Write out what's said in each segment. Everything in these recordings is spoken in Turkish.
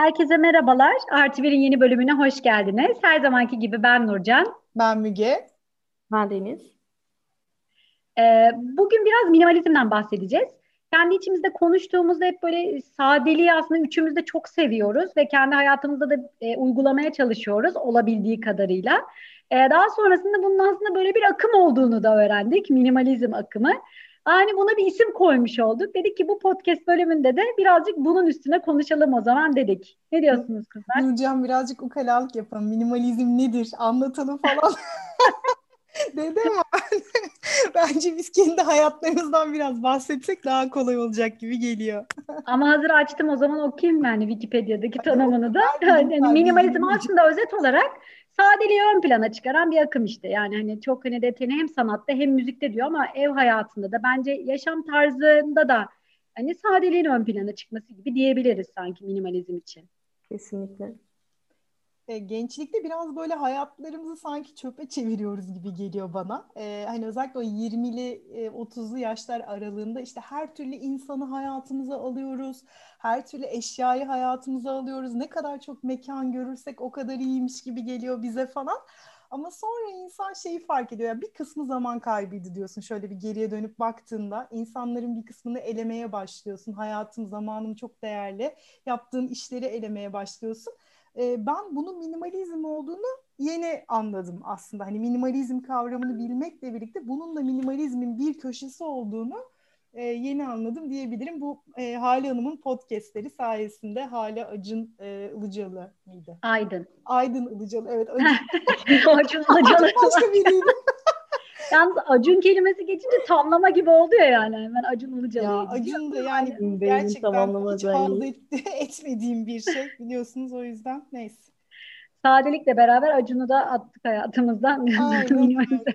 Herkese merhabalar. Artı Bir'in yeni bölümüne hoş geldiniz. Her zamanki gibi ben Nurcan. Ben Müge. Ben Deniz. Ee, bugün biraz minimalizmden bahsedeceğiz. Kendi içimizde konuştuğumuzda hep böyle sadeliği aslında üçümüz de çok seviyoruz ve kendi hayatımızda da e, uygulamaya çalışıyoruz olabildiği kadarıyla. E, daha sonrasında bunun aslında böyle bir akım olduğunu da öğrendik. Minimalizm akımı. Hani buna bir isim koymuş olduk. Dedik ki bu podcast bölümünde de birazcık bunun üstüne konuşalım o zaman dedik. Ne diyorsunuz kızlar? Nurcan birazcık ukalalık yapalım. Minimalizm nedir? Anlatalım falan. Dedim ama bence biz kendi hayatlarımızdan biraz bahsetsek daha kolay olacak gibi geliyor. Ama hazır açtım o zaman okuyayım yani Wikipedia'daki tanımını da. Yani minimalizm aslında özet olarak sadeliği ön plana çıkaran bir akım işte. Yani hani çok hani detayını hem sanatta hem müzikte diyor ama ev hayatında da bence yaşam tarzında da hani sadeliğin ön plana çıkması gibi diyebiliriz sanki minimalizm için. Kesinlikle. E, gençlikte biraz böyle hayatlarımızı sanki çöpe çeviriyoruz gibi geliyor bana. E, hani özellikle o 20'li e, 30'lu yaşlar aralığında işte her türlü insanı hayatımıza alıyoruz. Her türlü eşyayı hayatımıza alıyoruz. Ne kadar çok mekan görürsek o kadar iyiymiş gibi geliyor bize falan. Ama sonra insan şeyi fark ediyor. Yani bir kısmı zaman kaybıydı diyorsun. Şöyle bir geriye dönüp baktığında insanların bir kısmını elemeye başlıyorsun. Hayatım, zamanım çok değerli. Yaptığım işleri elemeye başlıyorsun e, ben bunun minimalizm olduğunu yeni anladım aslında. Hani minimalizm kavramını bilmekle birlikte bunun da minimalizmin bir köşesi olduğunu e, yeni anladım diyebilirim. Bu e, Hale Hanım'ın podcastleri sayesinde Hale Acın e, Ilıcalı mıydı? Aydın. Aydın Ilıcalı evet. Acın, Acın Ilıcalı. Başka biriydi. Yalnız Acun kelimesi geçince tamlama gibi oldu ya yani. Hemen Acun Ilıcalı'ya Ya Acun da yani Benim gerçekten hiç et, etmediğim bir şey biliyorsunuz o yüzden neyse. Sadelikle beraber Acun'u da attık hayatımızdan. Aynen öyle.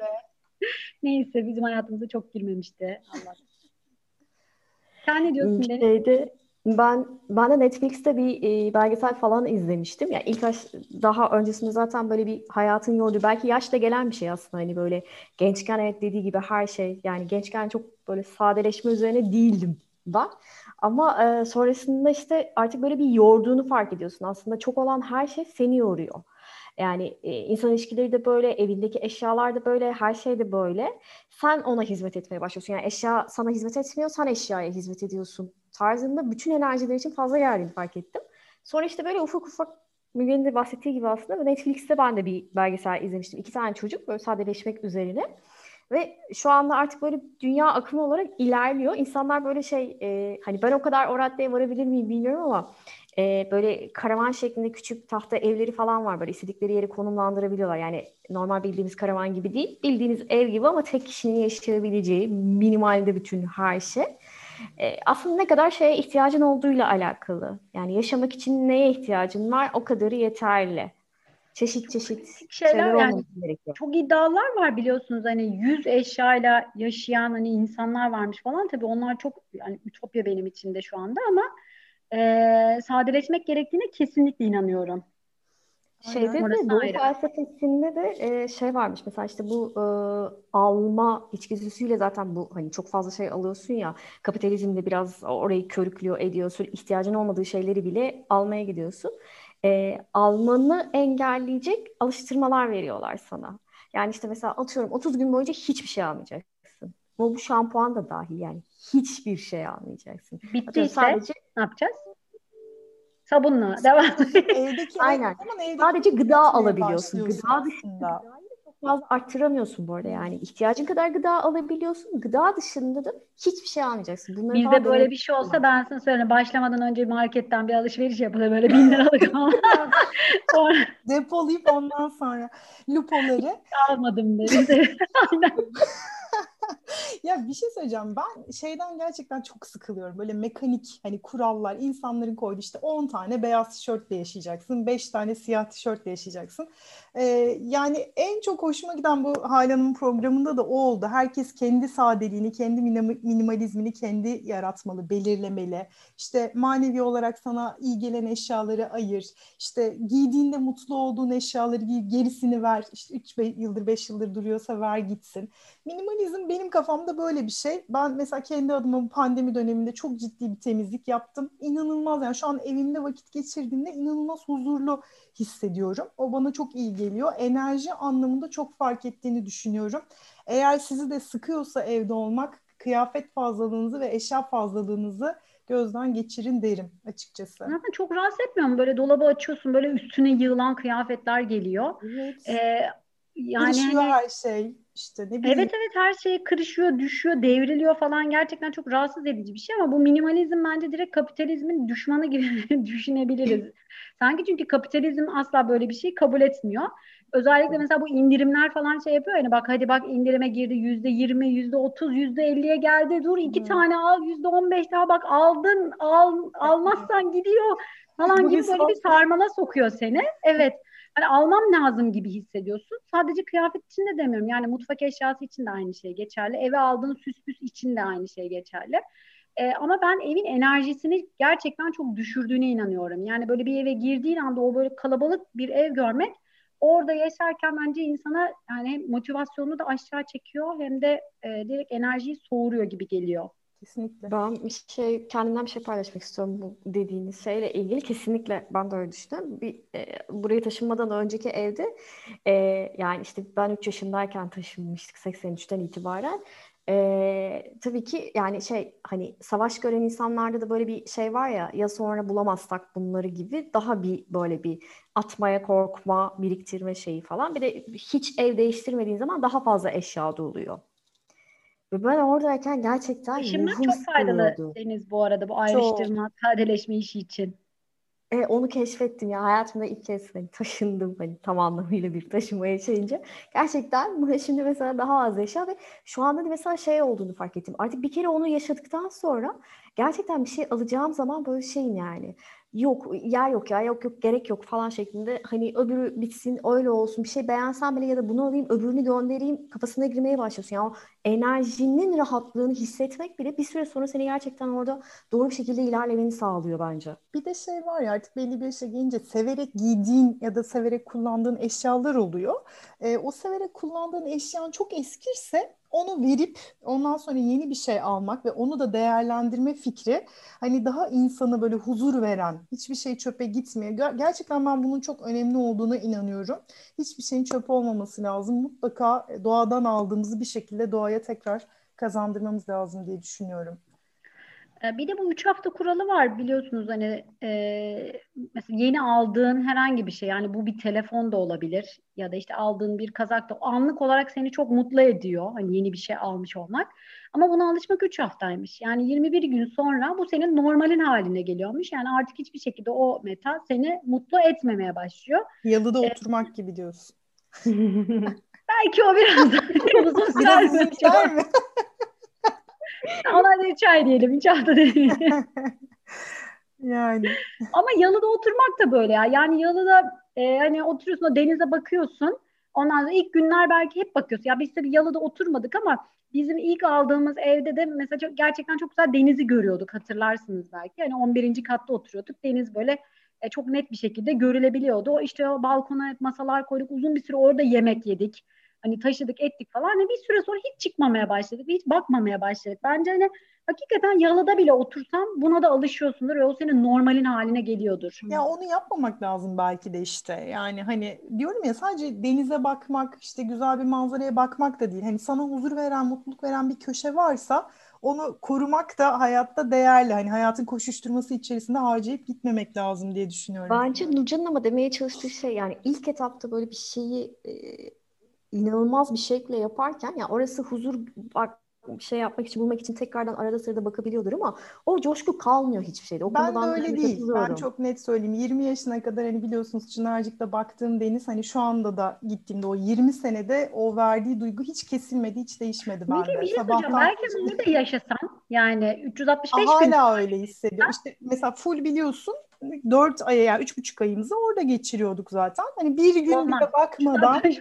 Neyse bizim hayatımıza çok girmemişti. Allah. Sen ne diyorsun? Şeyde, ben ben de Netflix'te bir e, belgesel falan izlemiştim. Yani ilk baş, daha öncesinde zaten böyle bir hayatın yolu belki yaşta gelen bir şey aslında hani böyle gençken evet dediği gibi her şey yani gençken çok böyle sadeleşme üzerine değildim ben. Ama e, sonrasında işte artık böyle bir yorduğunu fark ediyorsun. Aslında çok olan her şey seni yoruyor. Yani e, insan ilişkileri de böyle, evindeki eşyalar da böyle, her şey de böyle. Sen ona hizmet etmeye başlıyorsun. Yani eşya sana hizmet etmiyor, sen eşyaya hizmet ediyorsun tarzında bütün enerjiler için fazla geldiğini fark ettim. Sonra işte böyle ufak ufak Müge'nin de bahsettiği gibi aslında Netflix'te ben de bir belgesel izlemiştim. İki tane çocuk böyle sadeleşmek üzerine. Ve şu anda artık böyle dünya akımı olarak ilerliyor. İnsanlar böyle şey e, hani ben o kadar o raddeye varabilir miyim bilmiyorum ama e, böyle karavan şeklinde küçük tahta evleri falan var. Böyle istedikleri yeri konumlandırabiliyorlar. Yani normal bildiğimiz karavan gibi değil. Bildiğiniz ev gibi ama tek kişinin yaşayabileceği minimalde bütün her şey. E, aslında ne kadar şeye ihtiyacın olduğuyla alakalı. Yani yaşamak için neye ihtiyacın var o kadarı yeterli. Çeşit çeşit şeyler, şeyler yani gerekiyor. Çok iddialar var biliyorsunuz hani yüz eşyayla yaşayan hani insanlar varmış falan tabii onlar çok yani ütopya benim için de şu anda ama e, sadeleşmek gerektiğine kesinlikle inanıyorum. Şeyde de bu felsefesinde de e, şey varmış mesela işte bu e, alma içgüdüsüyle zaten bu hani çok fazla şey alıyorsun ya kapitalizmde biraz orayı körüklüyor ediyorsun ihtiyacın olmadığı şeyleri bile almaya gidiyorsun. E, almanı engelleyecek alıştırmalar veriyorlar sana. Yani işte mesela atıyorum 30 gün boyunca hiçbir şey almayacaksın. Bu, bu şampuan da dahil yani hiçbir şey almayacaksın. Bittiyse sadece... ne yapacağız? Sabunla devam. evdeki Aynen. Evdeki Sadece gıda alabiliyorsun. Gıda dışında çok fazla arttıramıyorsun bu arada yani. ihtiyacın kadar gıda alabiliyorsun. Gıda dışında da hiçbir şey almayacaksın. Bunları Bizde böyle bir şey olsa ben sana söyleyeyim. Başlamadan önce marketten bir alışveriş yapılır böyle bin liralık sonra... Depolayıp ondan sonra lupoları. Almadım dedi. ya bir şey söyleyeceğim. Ben şeyden gerçekten çok sıkılıyorum. Böyle mekanik hani kurallar insanların koydu işte 10 tane beyaz tişörtle yaşayacaksın. 5 tane siyah tişörtle yaşayacaksın. Ee, yani en çok hoşuma giden bu Halan'ın programında da o oldu. Herkes kendi sadeliğini, kendi minimalizmini kendi yaratmalı, belirlemeli. İşte manevi olarak sana iyi gelen eşyaları ayır. İşte giydiğinde mutlu olduğun eşyaları giy, gerisini ver. İşte 3 yıldır 5 yıldır duruyorsa ver gitsin. Minimalizm benim kafamda böyle bir şey. Ben mesela kendi adıma bu pandemi döneminde çok ciddi bir temizlik yaptım. İnanılmaz yani şu an evimde vakit geçirdiğimde inanılmaz huzurlu hissediyorum. O bana çok iyi geliyor. Enerji anlamında çok fark ettiğini düşünüyorum. Eğer sizi de sıkıyorsa evde olmak, kıyafet fazlalığınızı ve eşya fazlalığınızı gözden geçirin derim açıkçası. Zaten çok rahatsız etmiyor mu? Böyle dolabı açıyorsun böyle üstüne yığılan kıyafetler geliyor. Evet. Ee, yani Kırışıyor hani, her şey işte ne bileyim. Evet evet her şey kırışıyor, düşüyor, devriliyor falan gerçekten çok rahatsız edici bir şey ama bu minimalizm bence direkt kapitalizmin düşmanı gibi düşünebiliriz. Sanki çünkü kapitalizm asla böyle bir şey kabul etmiyor. Özellikle mesela bu indirimler falan şey yapıyor yani bak hadi bak indirime girdi yüzde yirmi, yüzde otuz, yüzde elliye geldi dur iki hmm. tane al yüzde on beş daha bak aldın al almazsan gidiyor falan gibi böyle bir sarmala sokuyor seni. Evet hani almam lazım gibi hissediyorsun. Sadece kıyafet için de demiyorum. Yani mutfak eşyası için de aynı şey geçerli. Eve aldığın süs püs için de aynı şey geçerli. Ee, ama ben evin enerjisini gerçekten çok düşürdüğüne inanıyorum. Yani böyle bir eve girdiğin anda o böyle kalabalık bir ev görmek orada yaşarken bence insana yani motivasyonunu da aşağı çekiyor hem de e, direkt enerjiyi soğuruyor gibi geliyor. Kesinlikle. Ben şey kendimden bir şey paylaşmak istiyorum bu dediğiniz şeyle ilgili. Kesinlikle ben de öyle düşünüyorum. Bir, e, buraya taşınmadan önceki evde e, yani işte ben 3 yaşındayken taşınmıştık 83'ten itibaren. E, tabii ki yani şey hani savaş gören insanlarda da böyle bir şey var ya ya sonra bulamazsak bunları gibi daha bir böyle bir atmaya korkma, biriktirme şeyi falan. Bir de hiç ev değiştirmediğin zaman daha fazla eşya oluyor. Ve ben oradayken gerçekten Taşınmak çok faydalı Deniz bu arada bu ayrıştırma, sadeleşme işi için. E, onu keşfettim ya hayatımda ilk kez hani taşındım hani tam anlamıyla bir taşınma yaşayınca. Gerçekten şimdi mesela daha az yaşa ve şu anda da mesela şey olduğunu fark ettim. Artık bir kere onu yaşadıktan sonra gerçekten bir şey alacağım zaman böyle şeyim yani yok yer yok ya yok yok gerek yok falan şeklinde hani öbürü bitsin öyle olsun bir şey beğensem bile ya da bunu alayım öbürünü göndereyim kafasına girmeye başlıyorsun. Yani o enerjinin rahatlığını hissetmek bile bir süre sonra seni gerçekten orada doğru bir şekilde ilerlemeni sağlıyor bence. Bir de şey var ya artık belli bir yaşa gelince severek giydiğin ya da severek kullandığın eşyalar oluyor. E, o severek kullandığın eşyan çok eskirse onu verip ondan sonra yeni bir şey almak ve onu da değerlendirme fikri hani daha insana böyle huzur veren, hiçbir şey çöpe gitmiyor. Gerçekten ben bunun çok önemli olduğuna inanıyorum. Hiçbir şeyin çöp olmaması lazım. Mutlaka doğadan aldığımızı bir şekilde doğaya tekrar kazandırmamız lazım diye düşünüyorum. Ee, bir de bu üç hafta kuralı var biliyorsunuz hani e, mesela yeni aldığın herhangi bir şey yani bu bir telefon da olabilir ya da işte aldığın bir kazak da anlık olarak seni çok mutlu ediyor hani yeni bir şey almış olmak ama buna alışmak üç haftaymış yani 21 gün sonra bu senin normalin haline geliyormuş yani artık hiçbir şekilde o meta seni mutlu etmemeye başlıyor. Yalıda ee, oturmak gibi diyorsun. belki o biraz uzun sürer mi? Ona da üç ay diyelim. Üç hafta değil. yani. Ama yalıda oturmak da böyle ya. Yani yalıda e, hani oturuyorsun o denize bakıyorsun. Ondan sonra ilk günler belki hep bakıyorsun. Ya biz tabii yalıda oturmadık ama bizim ilk aldığımız evde de mesela çok, gerçekten çok güzel denizi görüyorduk hatırlarsınız belki. Yani 11. katta oturuyorduk. Deniz böyle e, çok net bir şekilde görülebiliyordu. O işte o balkona masalar koyduk. Uzun bir süre orada yemek yedik hani taşıdık ettik falan hani bir süre sonra hiç çıkmamaya başladık hiç bakmamaya başladık. Bence hani hakikaten yalıda bile otursam buna da alışıyorsundur ve o senin normalin haline geliyordur. Ya onu yapmamak lazım belki de işte. Yani hani diyorum ya sadece denize bakmak, işte güzel bir manzaraya bakmak da değil. Hani sana huzur veren, mutluluk veren bir köşe varsa onu korumak da hayatta değerli. Hani hayatın koşuşturması içerisinde harcayıp gitmemek lazım diye düşünüyorum. Bence Nurcan'ın ama demeye çalıştığı şey yani ilk etapta böyle bir şeyi inanılmaz bir şekilde yaparken ya orası huzur bak şey yapmak için bulmak için tekrardan arada sırada bakabiliyordur ama o coşku kalmıyor hiçbir şeyde. O ben de öyle değil. Ben çok net söyleyeyim. 20 yaşına kadar hani biliyorsunuz Çınarcık'ta baktığım deniz hani şu anda da gittiğimde o 20 senede o verdiği duygu hiç kesilmedi, hiç değişmedi bende. Peki bir şey Sabahtan... Belki orada yaşasan yani 365 Hala gün. Hala öyle hissediyorum. İşte mesela full biliyorsun dört aya yani üç buçuk ayımızı orada geçiriyorduk zaten. Hani bir gün Olmaz. bile bakmadan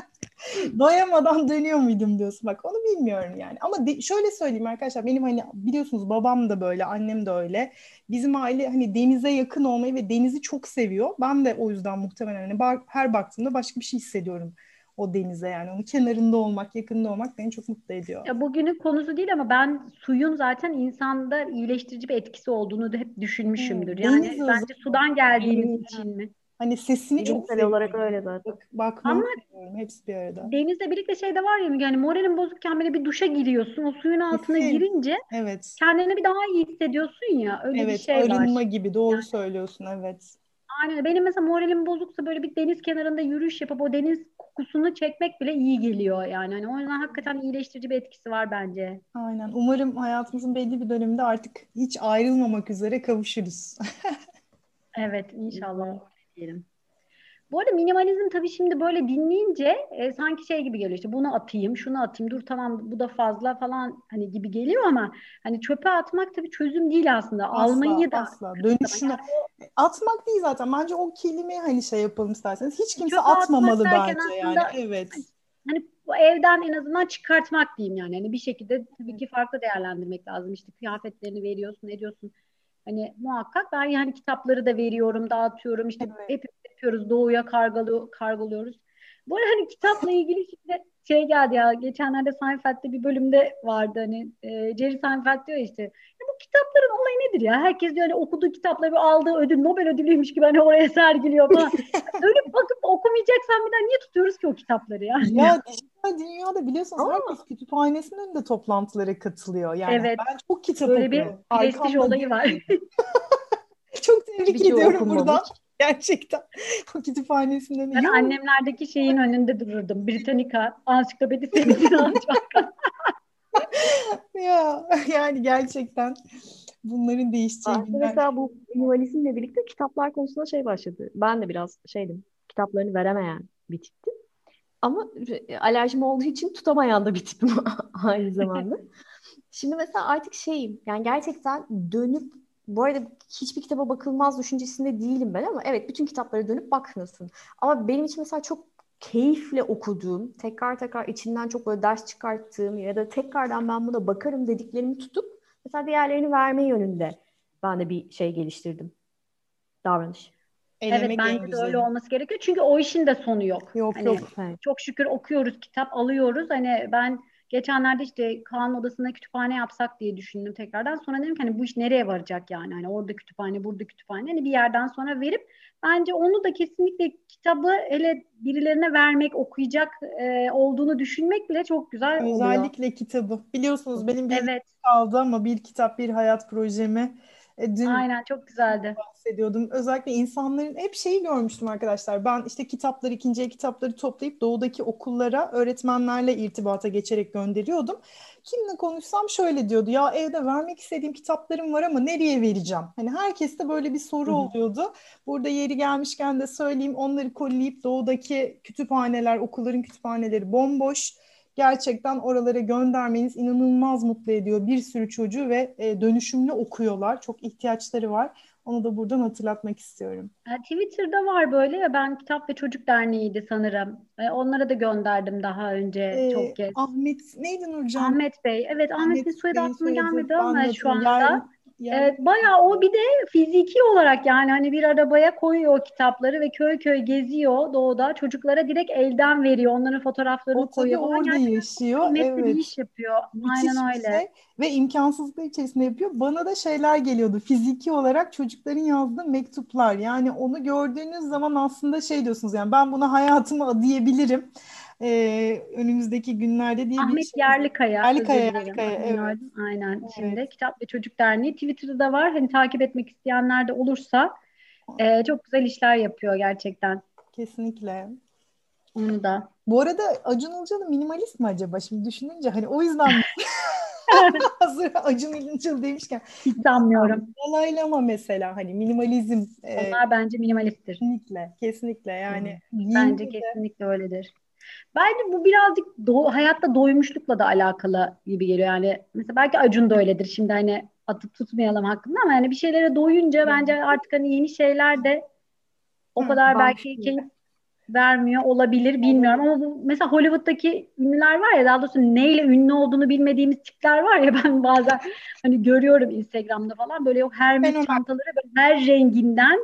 doyamadan dönüyor muydum diyorsun. Bak onu bilmiyorum yani. Ama de, şöyle söyleyeyim arkadaşlar benim hani biliyorsunuz babam da böyle annem de öyle. Bizim aile hani denize yakın olmayı ve denizi çok seviyor. Ben de o yüzden muhtemelen hani her baktığımda başka bir şey hissediyorum o denize yani. Onun kenarında olmak, yakında olmak beni çok mutlu ediyor. Ya bugünün konusu değil ama ben suyun zaten insanda iyileştirici bir etkisi olduğunu da hep düşünmüşümdür. Hmm, yani bence sudan geldiğimiz için mi? Hani sesini çok Bilimsel olarak öyle zaten. Bak, bakmak Ama- seviyorum. Hepsi bir arada. Denizle birlikte şey de var ya yani moralin bozukken böyle bir duşa giriyorsun. O suyun altına Kesin. girince Evet. kendini bir daha iyi hissediyorsun ya. Öyle bir Evet, şey var. arınma gibi. Doğru Yani- söylüyorsun. Evet. Aynen. Benim mesela moralim bozuksa böyle bir deniz kenarında yürüyüş yapıp o deniz kokusunu çekmek bile iyi geliyor yani. Hani o yüzden hakikaten iyileştirici bir etkisi var bence. Aynen. Umarım hayatımızın belli bir döneminde artık hiç ayrılmamak üzere kavuşuruz. Evet, inşallah diyelim. Bu arada minimalizm tabii şimdi böyle dinleyince e, sanki şey gibi geliyor işte bunu atayım, şunu atayım, dur tamam bu da fazla falan hani gibi geliyor ama hani çöpe atmak tabii çözüm değil aslında. Almayı da asla. Dönüşüne atmak değil zaten. Bence o kelimeyi hani şey yapalım isterseniz. Hiç kimse Çöpe atmamalı bence yani. aslında- Evet. hani bu evden en azından çıkartmak diyeyim yani. Hani bir şekilde tabii ki farklı değerlendirmek lazım. İşte kıyafetlerini veriyorsun, ediyorsun. Hani muhakkak ben yani kitapları da veriyorum, dağıtıyorum. İşte Evet. hep yapıyoruz. Doğuya kargalı, kargoluyoruz. Bu arada hani kitapla ilgili şimdi şey geldi ya. Geçenlerde Seinfeld'de bir bölümde vardı hani e, Jerry Seinfeld diyor işte ya bu kitapların olayı nedir ya? Herkes diyor hani okuduğu kitapla bir aldığı ödül Nobel ödülüymüş gibi hani oraya sergiliyor falan. Öyle bakıp okumayacaksan bir daha niye tutuyoruz ki o kitapları ya? Ya dijital dünyada biliyorsunuz Ama- herkes kütüphanesinin önünde toplantılara katılıyor. Yani Evet. ben çok kitap Böyle bir okuyorum. prestij Arkamda olayı var. Çok tebrik ediyorum buradan. Gerçekten. O önünde. Ben annemlerdeki şeyin önünde dururdum. Britannica, ansiklopedi serisini alacak. ya yani gerçekten bunların değişeceği Aslında günler. mesela bu minimalizmle birlikte kitaplar konusunda şey başladı. Ben de biraz şeydim, kitaplarını veremeyen bir tiptim. Ama alerjim olduğu için tutamayan da bir tipim aynı zamanda. Şimdi mesela artık şeyim, yani gerçekten dönüp, bu arada hiçbir kitaba bakılmaz düşüncesinde değilim ben ama evet bütün kitaplara dönüp bakmıyorsun. Ama benim için mesela çok keyifle okuduğum, tekrar tekrar içinden çok böyle ders çıkarttığım ya da tekrardan ben buna bakarım dediklerimi tutup mesela diğerlerini verme yönünde ben de bir şey geliştirdim. Davranış. Evet Elemek en bence de öyle olması gerekiyor. Çünkü o işin de sonu yok. Yok Hani yok. Evet. çok şükür okuyoruz, kitap alıyoruz. Hani ben geçenlerde işte Kaan Odası'nda kütüphane yapsak diye düşündüm tekrardan. Sonra dedim ki hani bu iş nereye varacak yani? Hani orada kütüphane, burada kütüphane. Hani bir yerden sonra verip bence onu da kesinlikle kitabı hele birilerine vermek, okuyacak e, olduğunu düşünmek bile çok güzel oluyor. Özellikle kitabı. Biliyorsunuz benim bir Evet, kaldı ama bir kitap bir hayat projemi dün aynen çok güzeldi. bahsediyordum. Özellikle insanların hep şeyi görmüştüm arkadaşlar. Ben işte kitapları, ikinci kitapları toplayıp doğudaki okullara öğretmenlerle irtibata geçerek gönderiyordum. Kimle konuşsam şöyle diyordu. Ya evde vermek istediğim kitaplarım var ama nereye vereceğim? Hani herkeste böyle bir soru Hı hı. oluyordu. Burada yeri gelmişken de söyleyeyim onları kolleyip doğudaki kütüphaneler, okulların kütüphaneleri bomboş. Gerçekten oralara göndermeniz inanılmaz mutlu ediyor. Bir sürü çocuğu ve e, dönüşümlü okuyorlar. Çok ihtiyaçları var. Onu da buradan hatırlatmak istiyorum. E, Twitter'da var böyle ya ben Kitap ve Çocuk Derneği'ydi sanırım. E, Onlara da gönderdim daha önce Ee, çok kez. Ahmet neydi Nurcan? Ahmet Bey. Evet soyadı Bey'in aklıma soyadı. gelmedi Ben ama şu anda. Yer- yer- Evet, bayağı o bir de fiziki olarak yani hani bir arabaya koyuyor o kitapları ve köy köy geziyor doğuda. Çocuklara direkt elden veriyor. Onların fotoğraflarını o koyuyor orada Gerçekten yaşıyor. kıymetli bir Evet. iş yapıyor. Müthiş Aynen öyle. şey ve imkansızlıklar içerisinde yapıyor. Bana da şeyler geliyordu fiziki olarak çocukların yazdığı mektuplar. Yani onu gördüğünüz zaman aslında şey diyorsunuz yani ben buna hayatımı adayabilirim. Ee, önümüzdeki günlerde diye bir Ahmet şey. Yerlikaya. Yerlikaya. Yerlikaya, evet. Aynen. Evet. Şimdi Kitap ve Çocuk Derneği Twitter'da da var. Hani takip etmek isteyenler de olursa e, çok güzel işler yapıyor gerçekten. Kesinlikle. Onu da. Bu arada Acun Ilıcalı minimalist mi acaba? Şimdi düşününce hani o yüzden hazır Acun Ilıcalı demişken Hiç sanmıyorum. dalaylama mesela hani minimalizm e, Onlar bence minimalisttir. kesinlikle kesinlikle yani Bence giyimde de- kesinlikle öyledir. Bence bu birazcık do- hayatta doymuşlukla da alakalı gibi geliyor. Yani mesela belki Acun da öyledir. Şimdi hani atıp tutmayalım hakkında ama yani bir şeylere doyunca bence artık hani yeni şeyler de o kadar belki keyif vermiyor olabilir bilmiyorum ama bu mesela Hollywood'daki ünlüler var ya daha doğrusu neyle ünlü olduğunu bilmediğimiz tipler var ya ben bazen hani görüyorum Instagram'da falan böyle o Hermes çantaları böyle her renginden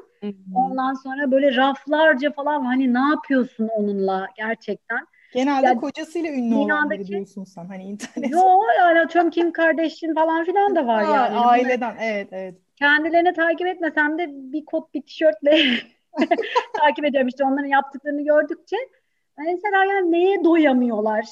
Ondan sonra böyle raflarca falan hani ne yapıyorsun onunla gerçekten? Genelde yani, kocasıyla ünlü olanları diyorsun sen hani internet. Yo yani atıyorum Kim Kardashian falan filan da var ha, yani. Aileden evet evet. Kendilerini takip etmesem de bir kot bir tişörtle takip ediyorum işte onların yaptıklarını gördükçe. Mesela yani neye doyamıyorlar?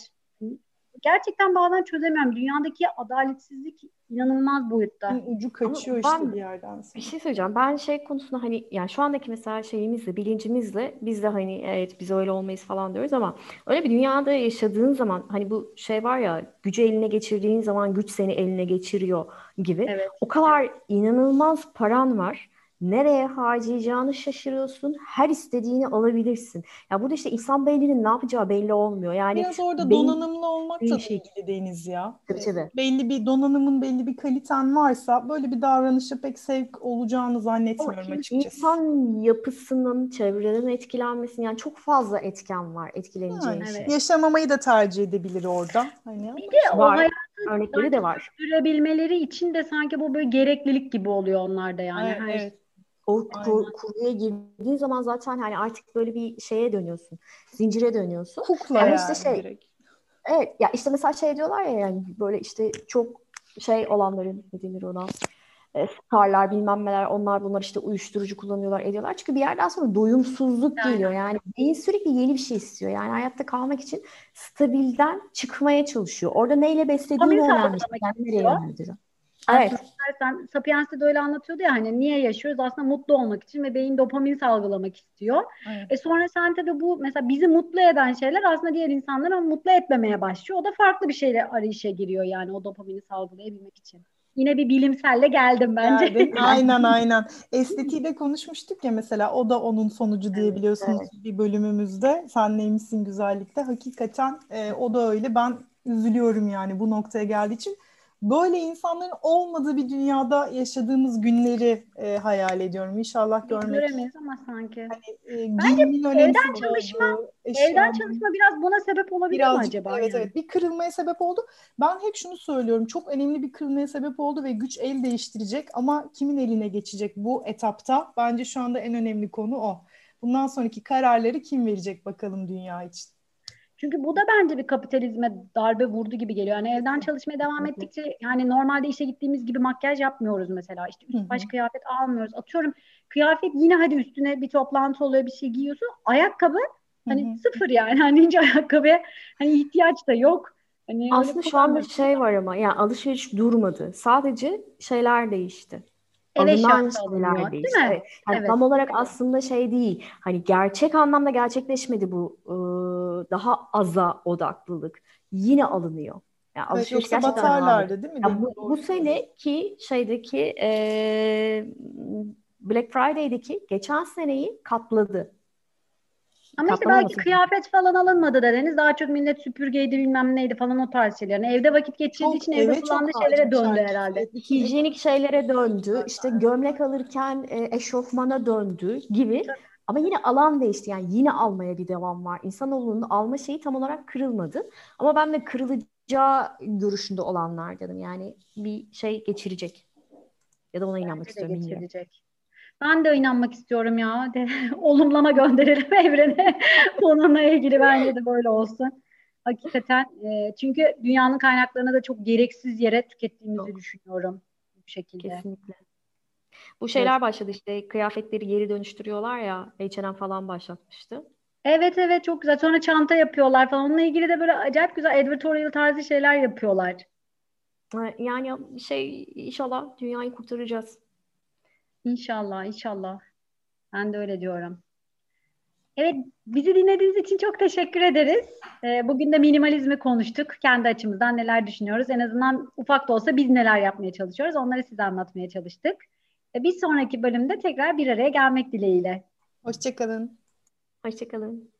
gerçekten bazen çözemiyorum. Dünyadaki adaletsizlik inanılmaz boyutta. Ucu kaçıyor Ama işte bir yerden sonra. Bir şey söyleyeceğim. Ben şey konusunda hani yani şu andaki mesela şeyimizle, bilincimizle biz de hani evet biz öyle olmayız falan diyoruz ama öyle bir dünyada yaşadığın zaman hani bu şey var ya gücü eline geçirdiğin zaman güç seni eline geçiriyor gibi. Evet. O kadar inanılmaz paran var nereye harcayacağını şaşırıyorsun. Her istediğini alabilirsin. Ya burada işte insan beyninin ne yapacağı belli olmuyor. Yani biraz orada beyin, donanımlı olmak da şey. ilgili Deniz ya. Tabii tabii. Belli bir donanımın belli bir kaliten varsa böyle bir davranışa pek sevk olacağını zannetmiyorum o, açıkçası. İnsan yapısının, çevreden etkilenmesinin yani çok fazla etken var etkileneceği yani, şey. Yaşamamayı da tercih edebilir orada. Hani bir de var. o hayatın örnekleri de var. Sürebilmeleri için de sanki bu böyle gereklilik gibi oluyor onlarda yani. Evet, Her evet. O kur, kurguya girdiğin zaman zaten hani artık böyle bir şeye dönüyorsun. Zincire dönüyorsun. Kukla yani, yani işte şey. Direkt. Evet ya işte mesela şey diyorlar ya yani böyle işte çok şey olanların ne denir ona e, starlar bilmem neler onlar bunlar işte uyuşturucu kullanıyorlar ediyorlar. Çünkü bir yerden sonra doyumsuzluk yani. geliyor. Yani beyin sürekli yeni bir şey istiyor. Yani hayatta kalmak için stabilden çıkmaya çalışıyor. Orada neyle beslediğini önemli. Yani nereye yönlendiriyor. Evet. Sen Sapiens'te de öyle anlatıyordu ya hani niye yaşıyoruz? Aslında mutlu olmak için ve beyin dopamin salgılamak istiyor. Evet. E sonra sen tabii bu mesela bizi mutlu eden şeyler aslında diğer insanları mutlu etmemeye başlıyor. O da farklı bir şeyle arayışa giriyor yani o dopamini salgılayabilmek için. Yine bir bilimselle geldim bence. Geldin. aynen aynen. Estetiği de konuşmuştuk ya mesela o da onun sonucu diyebiliyorsunuz evet. bir bölümümüzde. Sen neymişsin güzellikte. Hakikaten e, o da öyle. Ben üzülüyorum yani bu noktaya geldiği için böyle insanların olmadığı bir dünyada yaşadığımız günleri e, hayal ediyorum. İnşallah görmek. Göremeyiz ama sanki. Hani, e, Bence evden çalışma, olduğu, evden çalışma biraz buna sebep olabilir Birazcık, mi acaba? Evet yani? evet bir kırılmaya sebep oldu. Ben hep şunu söylüyorum. Çok önemli bir kırılmaya sebep oldu ve güç el değiştirecek ama kimin eline geçecek bu etapta? Bence şu anda en önemli konu o. Bundan sonraki kararları kim verecek bakalım dünya için? Çünkü bu da bence bir kapitalizme darbe vurdu gibi geliyor. Yani evden çalışmaya devam ettikçe yani normalde işe gittiğimiz gibi makyaj yapmıyoruz mesela. İşte üst baş kıyafet almıyoruz. Atıyorum kıyafet yine hadi üstüne bir toplantı oluyor bir şey giyiyorsun. Ayakkabı hani sıfır yani. Hani hiç ayakkabıya hani ihtiyaç da yok. Hani Aslında şu an bir şey var ama yani alışveriş durmadı. Sadece şeyler değişti eve alınan şeyler değil mi? Evet. Yani evet. Tam olarak aslında şey değil. Hani gerçek anlamda gerçekleşmedi bu e, daha aza odaklılık. Yine alınıyor. Yani evet, yoksa batarlardı değil mi? Yani bu, bu sene ki şeydeki e, Black Friday'deki geçen seneyi katladı. Ama işte belki kıyafet falan alınmadı da Deniz. Daha çok millet süpürgeydi bilmem neydi falan o tarz şeyler. Yani evde vakit geçirdiği çok, için evde evet, kullandığı şeylere döndü şey. herhalde. Hijyenik şeylere döndü. İşte gömlek alırken e, eşofmana döndü gibi. Ama yine alan değişti. Yani yine almaya bir devam var. İnsanoğlunun alma şeyi tam olarak kırılmadı. Ama ben de kırılacağı görüşünde olanlardanım. Yani bir şey geçirecek. Ya da ona inanmak istiyorum. Geçirecek. Ben de inanmak istiyorum ya. De, olumlama gönderelim evrene. Onunla ilgili bence de böyle olsun. Hakikaten e, çünkü dünyanın kaynaklarını da çok gereksiz yere tükettiğimizi çok. düşünüyorum bu şekilde. Kesinlikle. Bu şeyler evet. başladı işte kıyafetleri geri dönüştürüyorlar ya H&M falan başlatmıştı. Evet evet çok güzel. Sonra çanta yapıyorlar falan. Onunla ilgili de böyle acayip güzel editorial tarzı şeyler yapıyorlar. Yani şey inşallah dünyayı kurtaracağız. İnşallah, inşallah. Ben de öyle diyorum. Evet, bizi dinlediğiniz için çok teşekkür ederiz. Ee, bugün de minimalizmi konuştuk. Kendi açımızdan neler düşünüyoruz. En azından ufak da olsa biz neler yapmaya çalışıyoruz. Onları size anlatmaya çalıştık. Ee, bir sonraki bölümde tekrar bir araya gelmek dileğiyle. Hoşçakalın. Hoşçakalın.